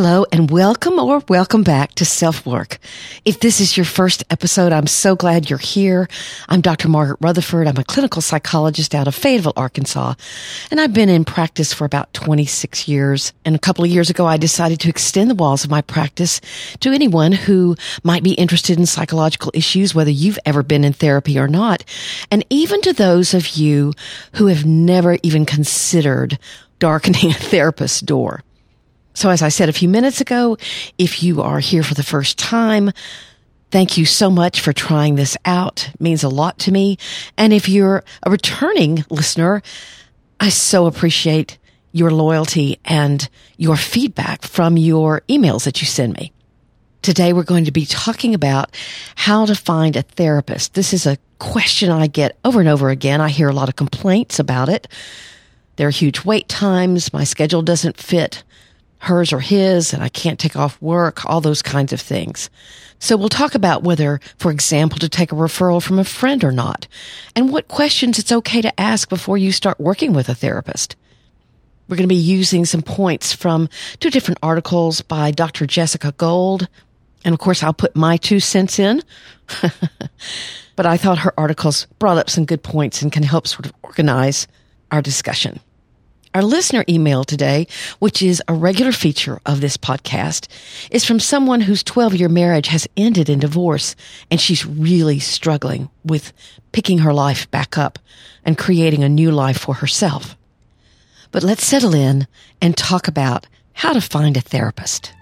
Hello and welcome or welcome back to Self Work. If this is your first episode, I'm so glad you're here. I'm Dr. Margaret Rutherford. I'm a clinical psychologist out of Fayetteville, Arkansas, and I've been in practice for about 26 years. And a couple of years ago, I decided to extend the walls of my practice to anyone who might be interested in psychological issues, whether you've ever been in therapy or not, and even to those of you who have never even considered darkening a therapist's door. So as I said a few minutes ago, if you are here for the first time, thank you so much for trying this out. It means a lot to me. And if you're a returning listener, I so appreciate your loyalty and your feedback from your emails that you send me. Today we're going to be talking about how to find a therapist. This is a question I get over and over again. I hear a lot of complaints about it. There are huge wait times. My schedule doesn't fit hers or his, and I can't take off work, all those kinds of things. So we'll talk about whether, for example, to take a referral from a friend or not, and what questions it's okay to ask before you start working with a therapist. We're going to be using some points from two different articles by Dr. Jessica Gold. And of course, I'll put my two cents in. but I thought her articles brought up some good points and can help sort of organize our discussion. Our listener email today, which is a regular feature of this podcast, is from someone whose 12 year marriage has ended in divorce and she's really struggling with picking her life back up and creating a new life for herself. But let's settle in and talk about how to find a therapist.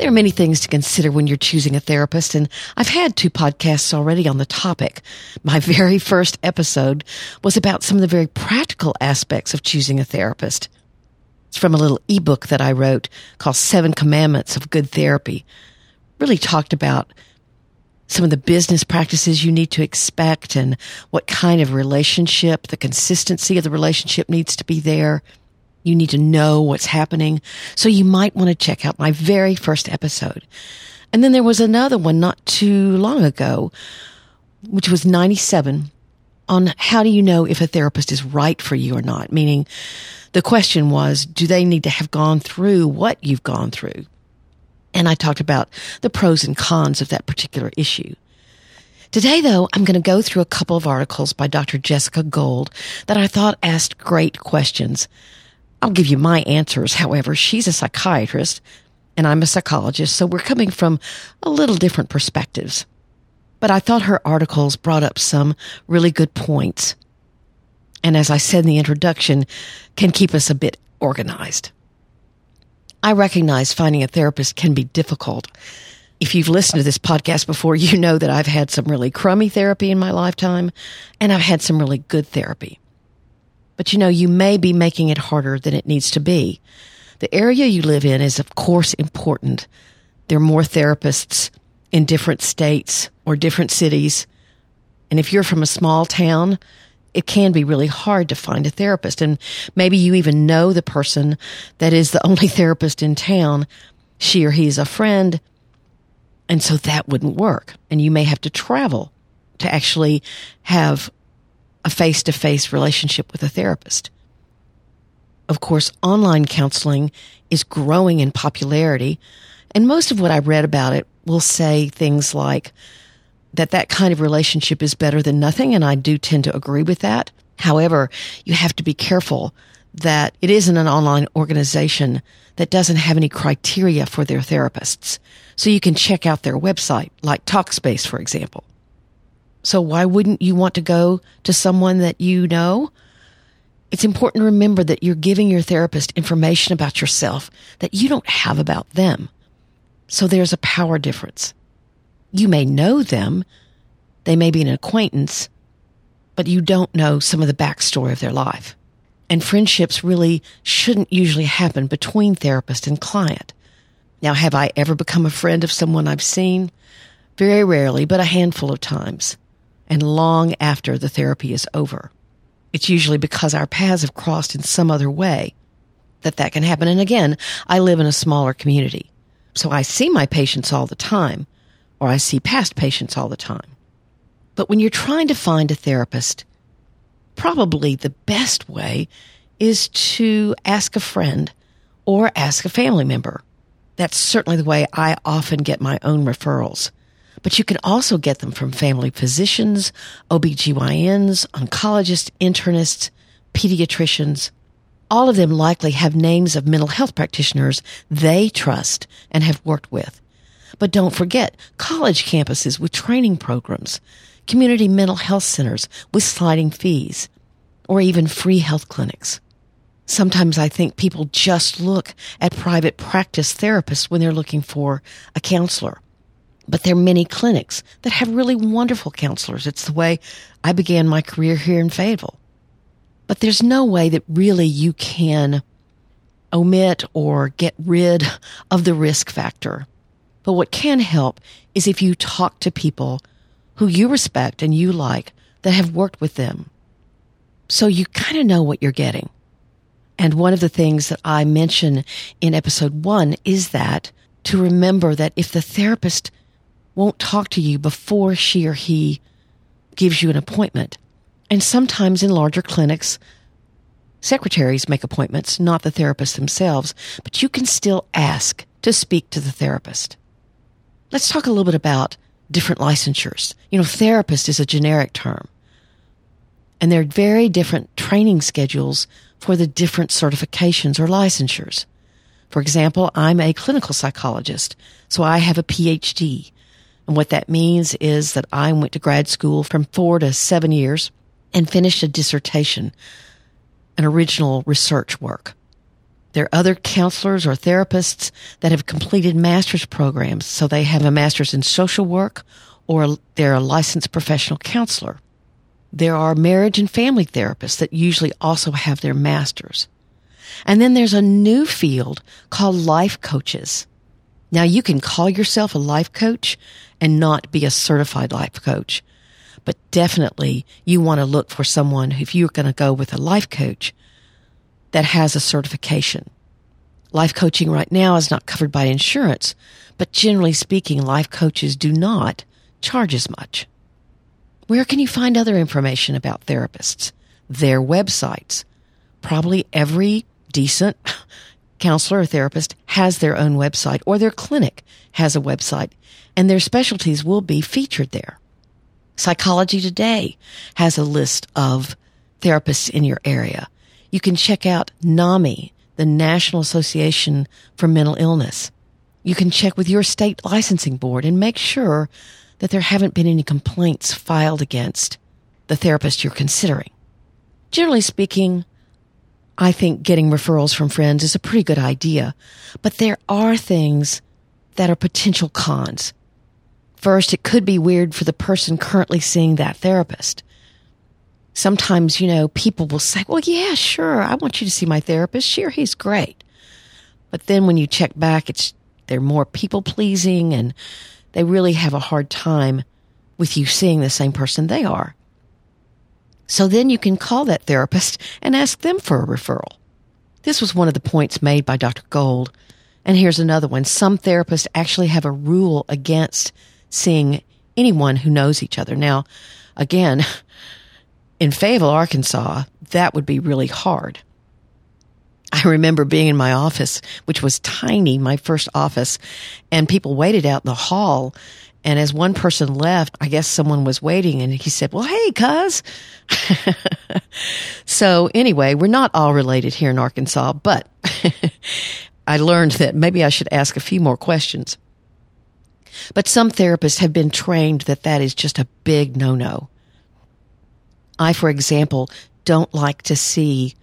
There are many things to consider when you're choosing a therapist, and I've had two podcasts already on the topic. My very first episode was about some of the very practical aspects of choosing a therapist. It's from a little ebook that I wrote called Seven Commandments of Good Therapy. Really talked about some of the business practices you need to expect and what kind of relationship, the consistency of the relationship needs to be there you need to know what's happening. So you might want to check out my very first episode. And then there was another one not too long ago, which was 97 on how do you know if a therapist is right for you or not? Meaning the question was, do they need to have gone through what you've gone through? And I talked about the pros and cons of that particular issue. Today, though, I'm going to go through a couple of articles by Dr. Jessica Gold that I thought asked great questions I'll give you my answers. However, she's a psychiatrist and I'm a psychologist, so we're coming from a little different perspectives. But I thought her articles brought up some really good points. And as I said in the introduction, can keep us a bit organized. I recognize finding a therapist can be difficult. If you've listened to this podcast before, you know that I've had some really crummy therapy in my lifetime and I've had some really good therapy. But you know, you may be making it harder than it needs to be. The area you live in is, of course, important. There are more therapists in different states or different cities. And if you're from a small town, it can be really hard to find a therapist. And maybe you even know the person that is the only therapist in town. She or he is a friend. And so that wouldn't work. And you may have to travel to actually have a face to face relationship with a therapist. Of course, online counseling is growing in popularity, and most of what I read about it will say things like that that kind of relationship is better than nothing, and I do tend to agree with that. However, you have to be careful that it isn't an online organization that doesn't have any criteria for their therapists. So you can check out their website, like Talkspace, for example. So why wouldn't you want to go to someone that you know? It's important to remember that you're giving your therapist information about yourself that you don't have about them. So there's a power difference. You may know them. They may be an acquaintance, but you don't know some of the backstory of their life. And friendships really shouldn't usually happen between therapist and client. Now, have I ever become a friend of someone I've seen? Very rarely, but a handful of times, and long after the therapy is over. It's usually because our paths have crossed in some other way that that can happen. And again, I live in a smaller community, so I see my patients all the time, or I see past patients all the time. But when you're trying to find a therapist, probably the best way is to ask a friend or ask a family member. That's certainly the way I often get my own referrals. But you can also get them from family physicians, OBGYNs, oncologists, internists, pediatricians. All of them likely have names of mental health practitioners they trust and have worked with. But don't forget college campuses with training programs, community mental health centers with sliding fees, or even free health clinics. Sometimes I think people just look at private practice therapists when they're looking for a counselor. But there are many clinics that have really wonderful counselors. It's the way I began my career here in Fayetteville. But there's no way that really you can omit or get rid of the risk factor. But what can help is if you talk to people who you respect and you like that have worked with them. So you kind of know what you're getting. And one of the things that I mention in episode one is that to remember that if the therapist won't talk to you before she or he gives you an appointment. And sometimes in larger clinics, secretaries make appointments, not the therapists themselves, but you can still ask to speak to the therapist. Let's talk a little bit about different licensures. You know, therapist is a generic term. And there are very different training schedules for the different certifications or licensures. For example, I'm a clinical psychologist, so I have a PhD. And what that means is that I went to grad school from four to seven years and finished a dissertation, an original research work. There are other counselors or therapists that have completed master's programs. So they have a master's in social work or they're a licensed professional counselor. There are marriage and family therapists that usually also have their masters. And then there's a new field called life coaches. Now you can call yourself a life coach and not be a certified life coach. But definitely you want to look for someone, if you're going to go with a life coach, that has a certification. Life coaching right now is not covered by insurance, but generally speaking, life coaches do not charge as much. Where can you find other information about therapists? Their websites. Probably every decent counselor or therapist has their own website or their clinic has a website and their specialties will be featured there. Psychology Today has a list of therapists in your area. You can check out NAMI, the National Association for Mental Illness. You can check with your state licensing board and make sure that there haven't been any complaints filed against the therapist you're considering. Generally speaking, I think getting referrals from friends is a pretty good idea, but there are things that are potential cons. First, it could be weird for the person currently seeing that therapist. Sometimes, you know, people will say, well, yeah, sure. I want you to see my therapist. Sure. He's great. But then when you check back, it's, they're more people pleasing and they really have a hard time with you seeing the same person they are. So then you can call that therapist and ask them for a referral. This was one of the points made by Dr. Gold. And here's another one. Some therapists actually have a rule against seeing anyone who knows each other. Now, again, in Fayetteville, Arkansas, that would be really hard. I remember being in my office, which was tiny, my first office, and people waited out in the hall and as one person left, I guess someone was waiting and he said, well, hey, cuz. so anyway, we're not all related here in Arkansas, but I learned that maybe I should ask a few more questions. But some therapists have been trained that that is just a big no-no. I, for example, don't like to see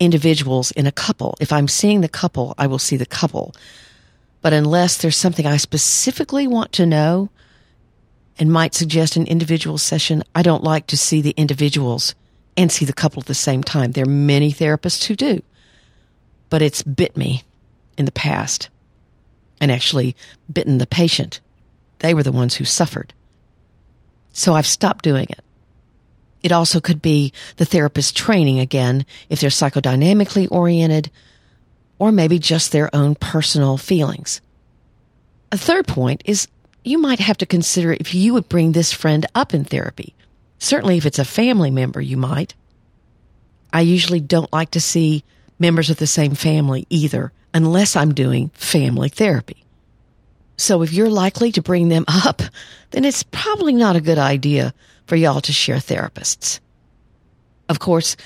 individuals in a couple. If I'm seeing the couple, I will see the couple. But unless there's something I specifically want to know, and might suggest an individual session. I don't like to see the individuals and see the couple at the same time. There are many therapists who do, but it's bit me in the past. and actually bitten the patient. They were the ones who suffered. So I've stopped doing it. It also could be the therapist training again, if they're psychodynamically oriented, or maybe just their own personal feelings. A third point is you might have to consider if you would bring this friend up in therapy. Certainly if it's a family member, you might. I usually don't like to see members of the same family either, unless I'm doing family therapy. So if you're likely to bring them up, then it's probably not a good idea for y'all to share therapists. Of course,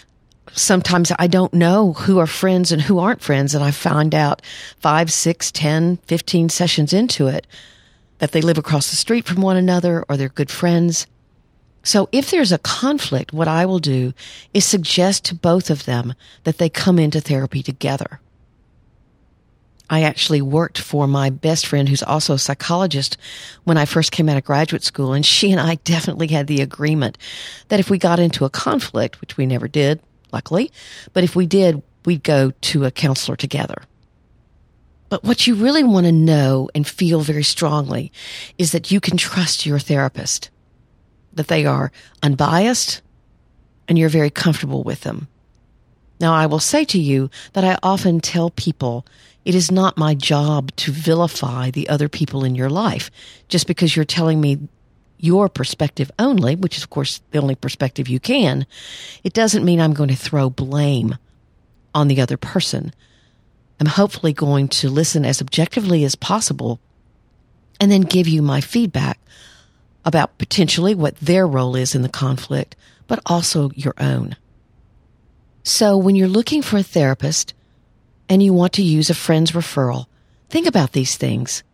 sometimes I don't know who are friends and who aren't friends, and I find out five, six, ten, fifteen sessions into it that they live across the street from one another or they're good friends. So if there's a conflict, what I will do is suggest to both of them that they come into therapy together. I actually worked for my best friend who's also a psychologist when I first came out of graduate school. And she and I definitely had the agreement that if we got into a conflict, which we never did, luckily, but if we did, we'd go to a counselor together. But what you really want to know and feel very strongly is that you can trust your therapist, that they are unbiased and you're very comfortable with them. Now, I will say to you that I often tell people it is not my job to vilify the other people in your life just because you're telling me your perspective only, which is of course the only perspective you can. It doesn't mean I'm going to throw blame on the other person. I'm hopefully going to listen as objectively as possible and then give you my feedback about potentially what their role is in the conflict, but also your own. So when you're looking for a therapist and you want to use a friend's referral, think about these things.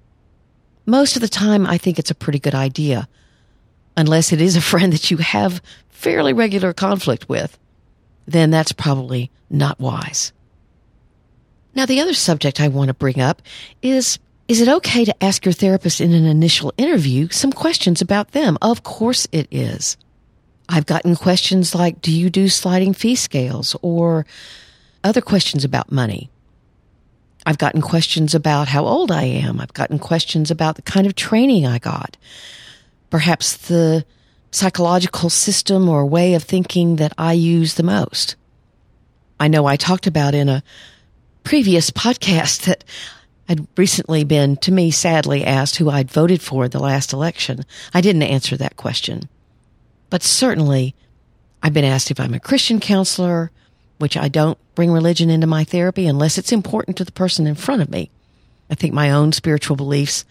Most of the time, I think it's a pretty good idea, unless it is a friend that you have fairly regular conflict with. Then that's probably not wise. Now, the other subject I want to bring up is is it okay to ask your therapist in an initial interview some questions about them? Of course it is. I've gotten questions like, do you do sliding fee scales or other questions about money? I've gotten questions about how old I am. I've gotten questions about the kind of training I got. Perhaps the psychological system or way of thinking that I use the most. I know I talked about in a previous podcast that I'd recently been, to me, sadly asked who I'd voted for the last election. I didn't answer that question. But certainly, I've been asked if I'm a Christian counselor, which I don't bring religion into my therapy unless it's important to the person in front of me. I think my own spiritual beliefs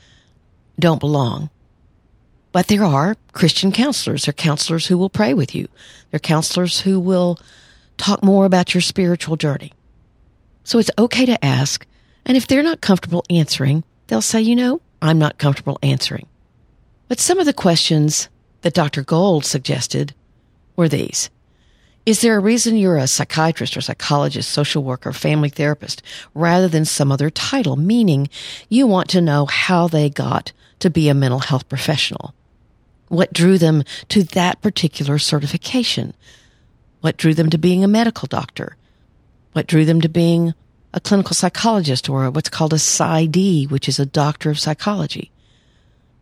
don't belong. But there are Christian counselors. There are counselors who will pray with you. There are counselors who will talk more about your spiritual journey. So it's okay to ask. And if they're not comfortable answering, they'll say, you know, I'm not comfortable answering. But some of the questions that Dr. Gold suggested were these. Is there a reason you're a psychiatrist or psychologist, social worker, family therapist, rather than some other title? Meaning you want to know how they got to be a mental health professional. What drew them to that particular certification? What drew them to being a medical doctor? What drew them to being a clinical psychologist or what's called a PsyD, which is a doctor of psychology?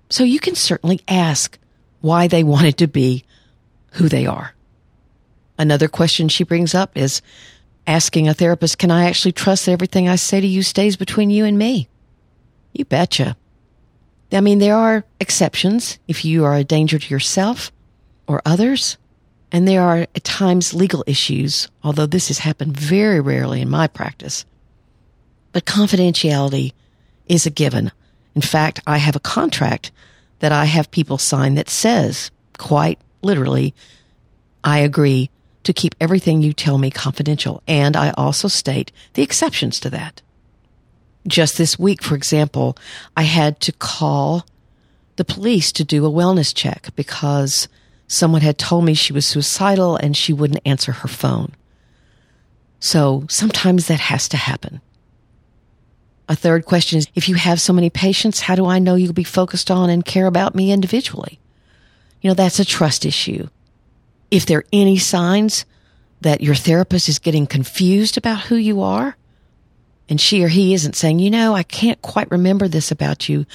So you can certainly ask why they wanted to be who they are. Another question she brings up is asking a therapist, can I actually trust that everything I say to you stays between you and me? You betcha. I mean, there are exceptions if you are a danger to yourself or others. And there are at times legal issues, although this has happened very rarely in my practice. But confidentiality is a given. In fact, I have a contract that I have people sign that says, quite literally, I agree to keep everything you tell me confidential. And I also state the exceptions to that. Just this week, for example, I had to call the police to do a wellness check because someone had told me she was suicidal and she wouldn't answer her phone. So sometimes that has to happen. A third question is if you have so many patients, how do I know you'll be focused on and care about me individually? You know, that's a trust issue. If there are any signs that your therapist is getting confused about who you are, And she or he isn't saying, you know, I can't quite remember this about you,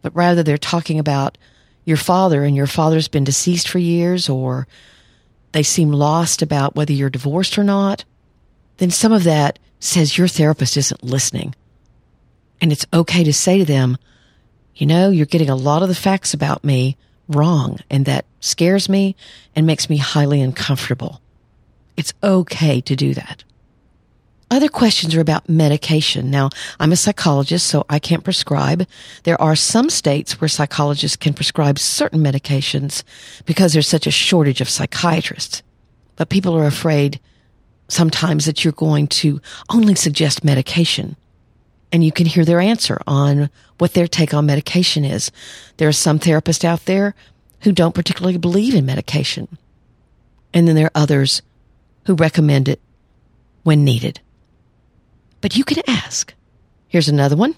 but rather they're talking about your father and your father's been deceased for years or they seem lost about whether you're divorced or not, then some of that says your therapist isn't listening. And it's okay to say to them, you know, you're getting a lot of the facts about me wrong, and that scares me and makes me highly uncomfortable. It's okay to do that. Other questions are about medication. Now, I'm a psychologist, so I can't prescribe. There are some states where psychologists can prescribe certain medications because there's such a shortage of psychiatrists. But people are afraid sometimes that you're going to only suggest medication. And you can hear their answer on what their take on medication is. There are some therapists out there who don't particularly believe in medication. And then there are others who recommend it when needed. But you can ask. Here's another one.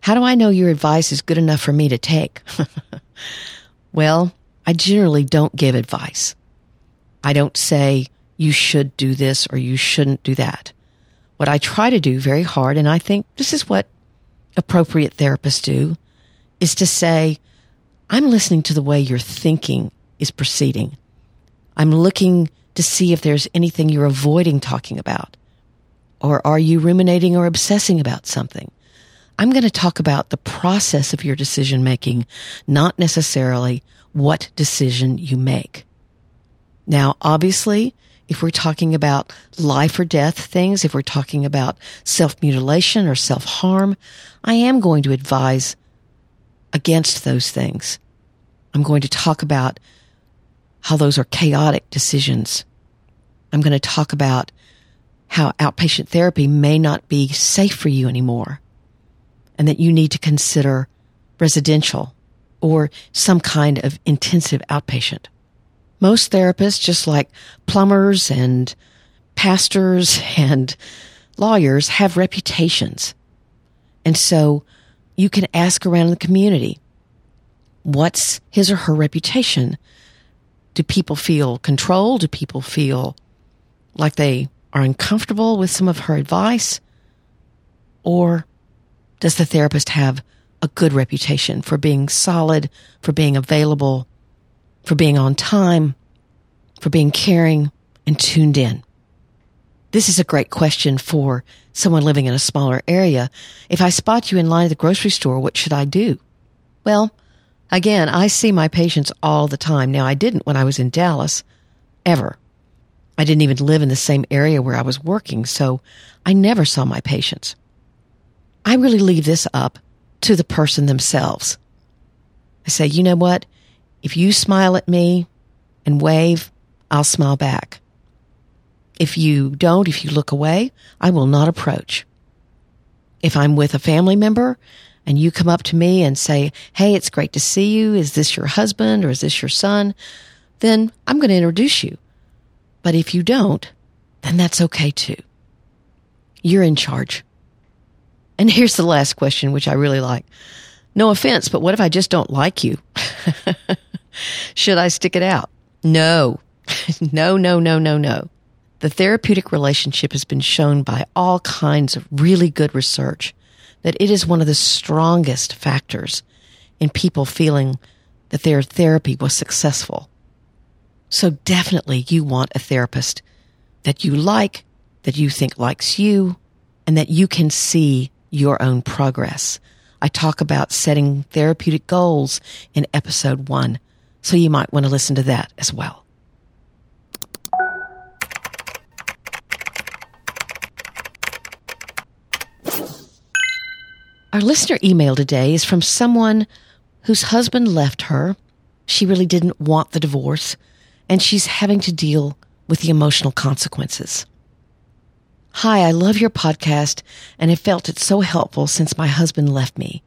How do I know your advice is good enough for me to take? well, I generally don't give advice. I don't say you should do this or you shouldn't do that. What I try to do very hard, and I think this is what appropriate therapists do, is to say, I'm listening to the way your thinking is proceeding. I'm looking to see if there's anything you're avoiding talking about. Or are you ruminating or obsessing about something? I'm going to talk about the process of your decision making, not necessarily what decision you make. Now, obviously, if we're talking about life or death things, if we're talking about self mutilation or self harm, I am going to advise against those things. I'm going to talk about how those are chaotic decisions. I'm going to talk about how outpatient therapy may not be safe for you anymore and that you need to consider residential or some kind of intensive outpatient. Most therapists, just like plumbers and pastors and lawyers, have reputations. And so you can ask around in the community, what's his or her reputation? Do people feel controlled? Do people feel like they are uncomfortable with some of her advice? Or does the therapist have a good reputation for being solid, for being available, for being on time, for being caring and tuned in? This is a great question for someone living in a smaller area. If I spot you in line at the grocery store, what should I do? Well, again, I see my patients all the time. Now, I didn't when I was in Dallas, ever. I didn't even live in the same area where I was working, so I never saw my patients. I really leave this up to the person themselves. I say, you know what? If you smile at me and wave, I'll smile back. If you don't, if you look away, I will not approach. If I'm with a family member and you come up to me and say, Hey, it's great to see you. Is this your husband or is this your son? Then I'm going to introduce you. But if you don't, then that's okay too. You're in charge. And here's the last question, which I really like. No offense, but what if I just don't like you? Should I stick it out? No. no, no, no, no, no. The therapeutic relationship has been shown by all kinds of really good research that it is one of the strongest factors in people feeling that their therapy was successful. So definitely you want a therapist that you like, that you think likes you, and that you can see your own progress. I talk about setting therapeutic goals in episode one, so you might want to listen to that as well. Our listener email today is from someone whose husband left her. She really didn't want the divorce and she's having to deal with the emotional consequences. Hi, I love your podcast and have felt it so helpful since my husband left me.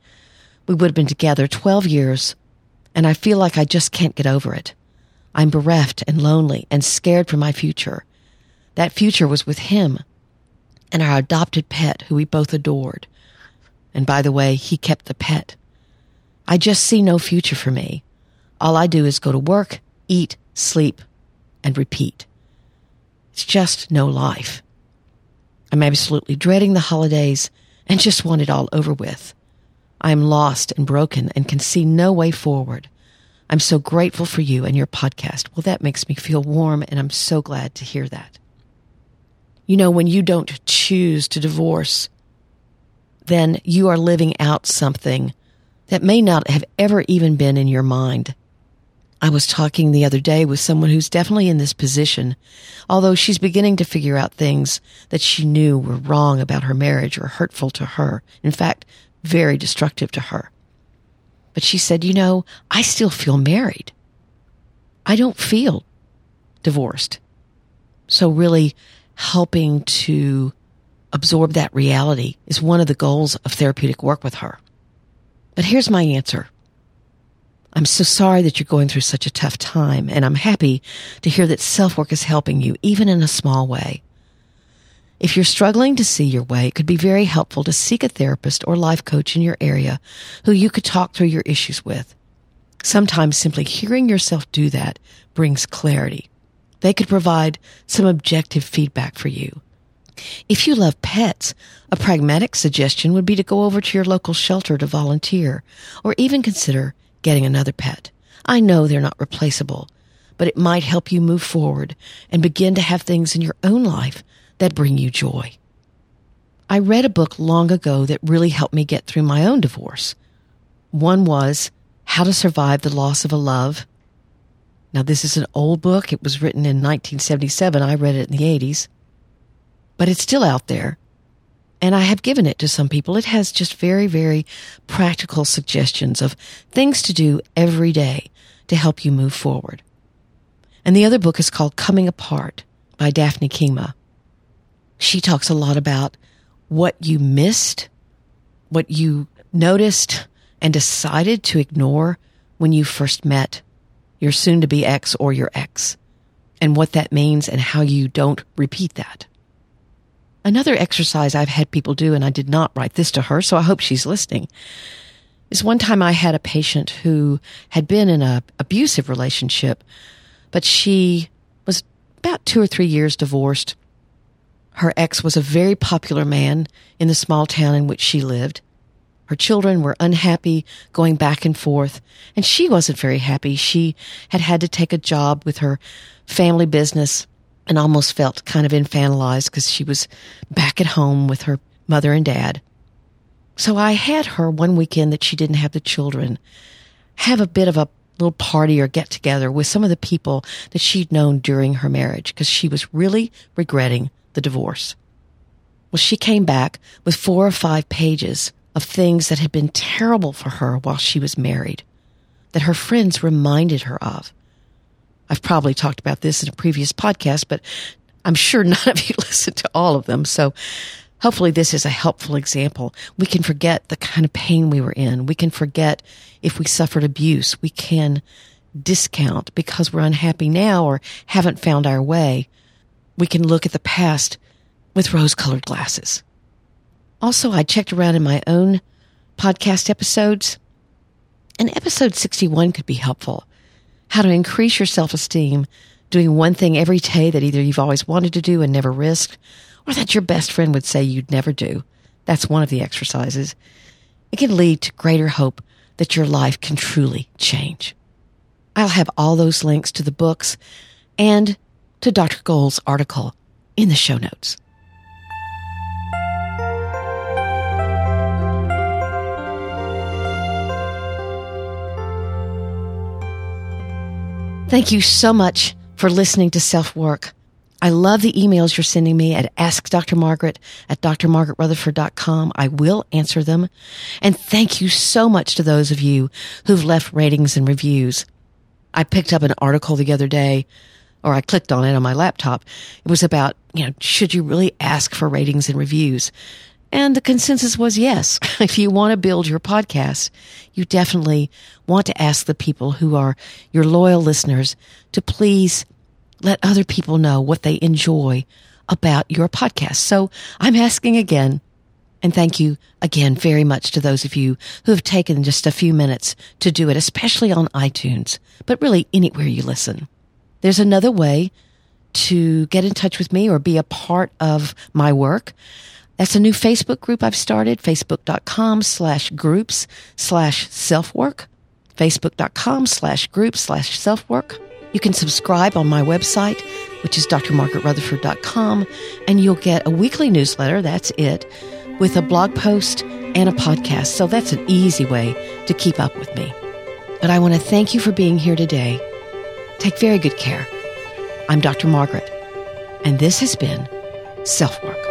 We would have been together 12 years and I feel like I just can't get over it. I'm bereft and lonely and scared for my future. That future was with him and our adopted pet who we both adored. And by the way, he kept the pet. I just see no future for me. All I do is go to work, eat, sleep, and repeat. It's just no life. I'm absolutely dreading the holidays and just want it all over with. I am lost and broken and can see no way forward. I'm so grateful for you and your podcast. Well, that makes me feel warm, and I'm so glad to hear that. You know, when you don't choose to divorce, then you are living out something that may not have ever even been in your mind. I was talking the other day with someone who's definitely in this position, although she's beginning to figure out things that she knew were wrong about her marriage or hurtful to her. In fact, very destructive to her. But she said, you know, I still feel married. I don't feel divorced. So really helping to absorb that reality is one of the goals of therapeutic work with her. But here's my answer. I'm so sorry that you're going through such a tough time, and I'm happy to hear that self work is helping you, even in a small way. If you're struggling to see your way, it could be very helpful to seek a therapist or life coach in your area who you could talk through your issues with. Sometimes simply hearing yourself do that brings clarity. They could provide some objective feedback for you. If you love pets, a pragmatic suggestion would be to go over to your local shelter to volunteer or even consider getting another pet. I know they're not replaceable, but it might help you move forward and begin to have things in your own life that bring you joy. I read a book long ago that really helped me get through my own divorce. One was How to Survive the Loss of a Love. Now, this is an old book. It was written in 1977. I read it in the 80s, but it's still out there. And I have given it to some people. It has just very, very practical suggestions of things to do every day to help you move forward. And the other book is called Coming Apart by Daphne Kingma she talks a lot about what you missed, what you noticed and decided to ignore when you first met your soon to be ex or your ex, and what that means and how you don't repeat that. Another exercise I've had people do, and I did not write this to her, so I hope she's listening, is one time I had a patient who had been in an abusive relationship, but she was about two or three years divorced her ex was a very popular man in the small town in which she lived. Her children were unhappy going back and forth, and she wasn't very happy. She had had to take a job with her family business and almost felt kind of infantilized because she was back at home with her mother and dad. So I had her one weekend that she didn't have the children have a bit of a little party or get together with some of the people that she'd known during her marriage because she was really regretting the divorce. Well, she came back with four or five pages of things that had been terrible for her while she was married, that her friends reminded her of. I've probably talked about this in a previous podcast, but I'm sure none of you listened to all of them. So hopefully this is a helpful example. We can forget the kind of pain we were in. We can forget if we suffered abuse. We can discount because we're unhappy now or haven't found our way we can look at the past with rose colored glasses. Also, I checked around in my own podcast episodes, and episode 61 could be helpful. How to increase your self esteem doing one thing every day that either you've always wanted to do and never risked, or that your best friend would say you'd never do. That's one of the exercises. It can lead to greater hope that your life can truly change. I'll have all those links to the books and to Dr. Gold's article in the show notes. Thank you so much for listening to Self Work. I love the emails you're sending me at askdrmargaret at drmargaretrutherford.com. I will answer them. And thank you so much to those of you who've left ratings and reviews. I picked up an article the other day or I clicked on it on my laptop. It was about, you know, should you really ask for ratings and reviews? And the consensus was yes. if you want to build your podcast, you definitely want to ask the people who are your loyal listeners to please let other people know what they enjoy about your podcast. So I'm asking again, and thank you again very much to those of you who have taken just a few minutes to do it, especially on iTunes, but really anywhere you listen. There's another way to get in touch with me or be a part of my work. That's a new Facebook group I've started, facebook.com slash groups slash self-work, facebook.com slash groups slash self-work. You can subscribe on my website, which is drmargaretrutherford.com, and you'll get a weekly newsletter, that's it, with a blog post and a podcast. So that's an easy way to keep up with me. But I want to thank you for being here today. Take very good care. I'm Dr. Margaret, and this has been Self Work.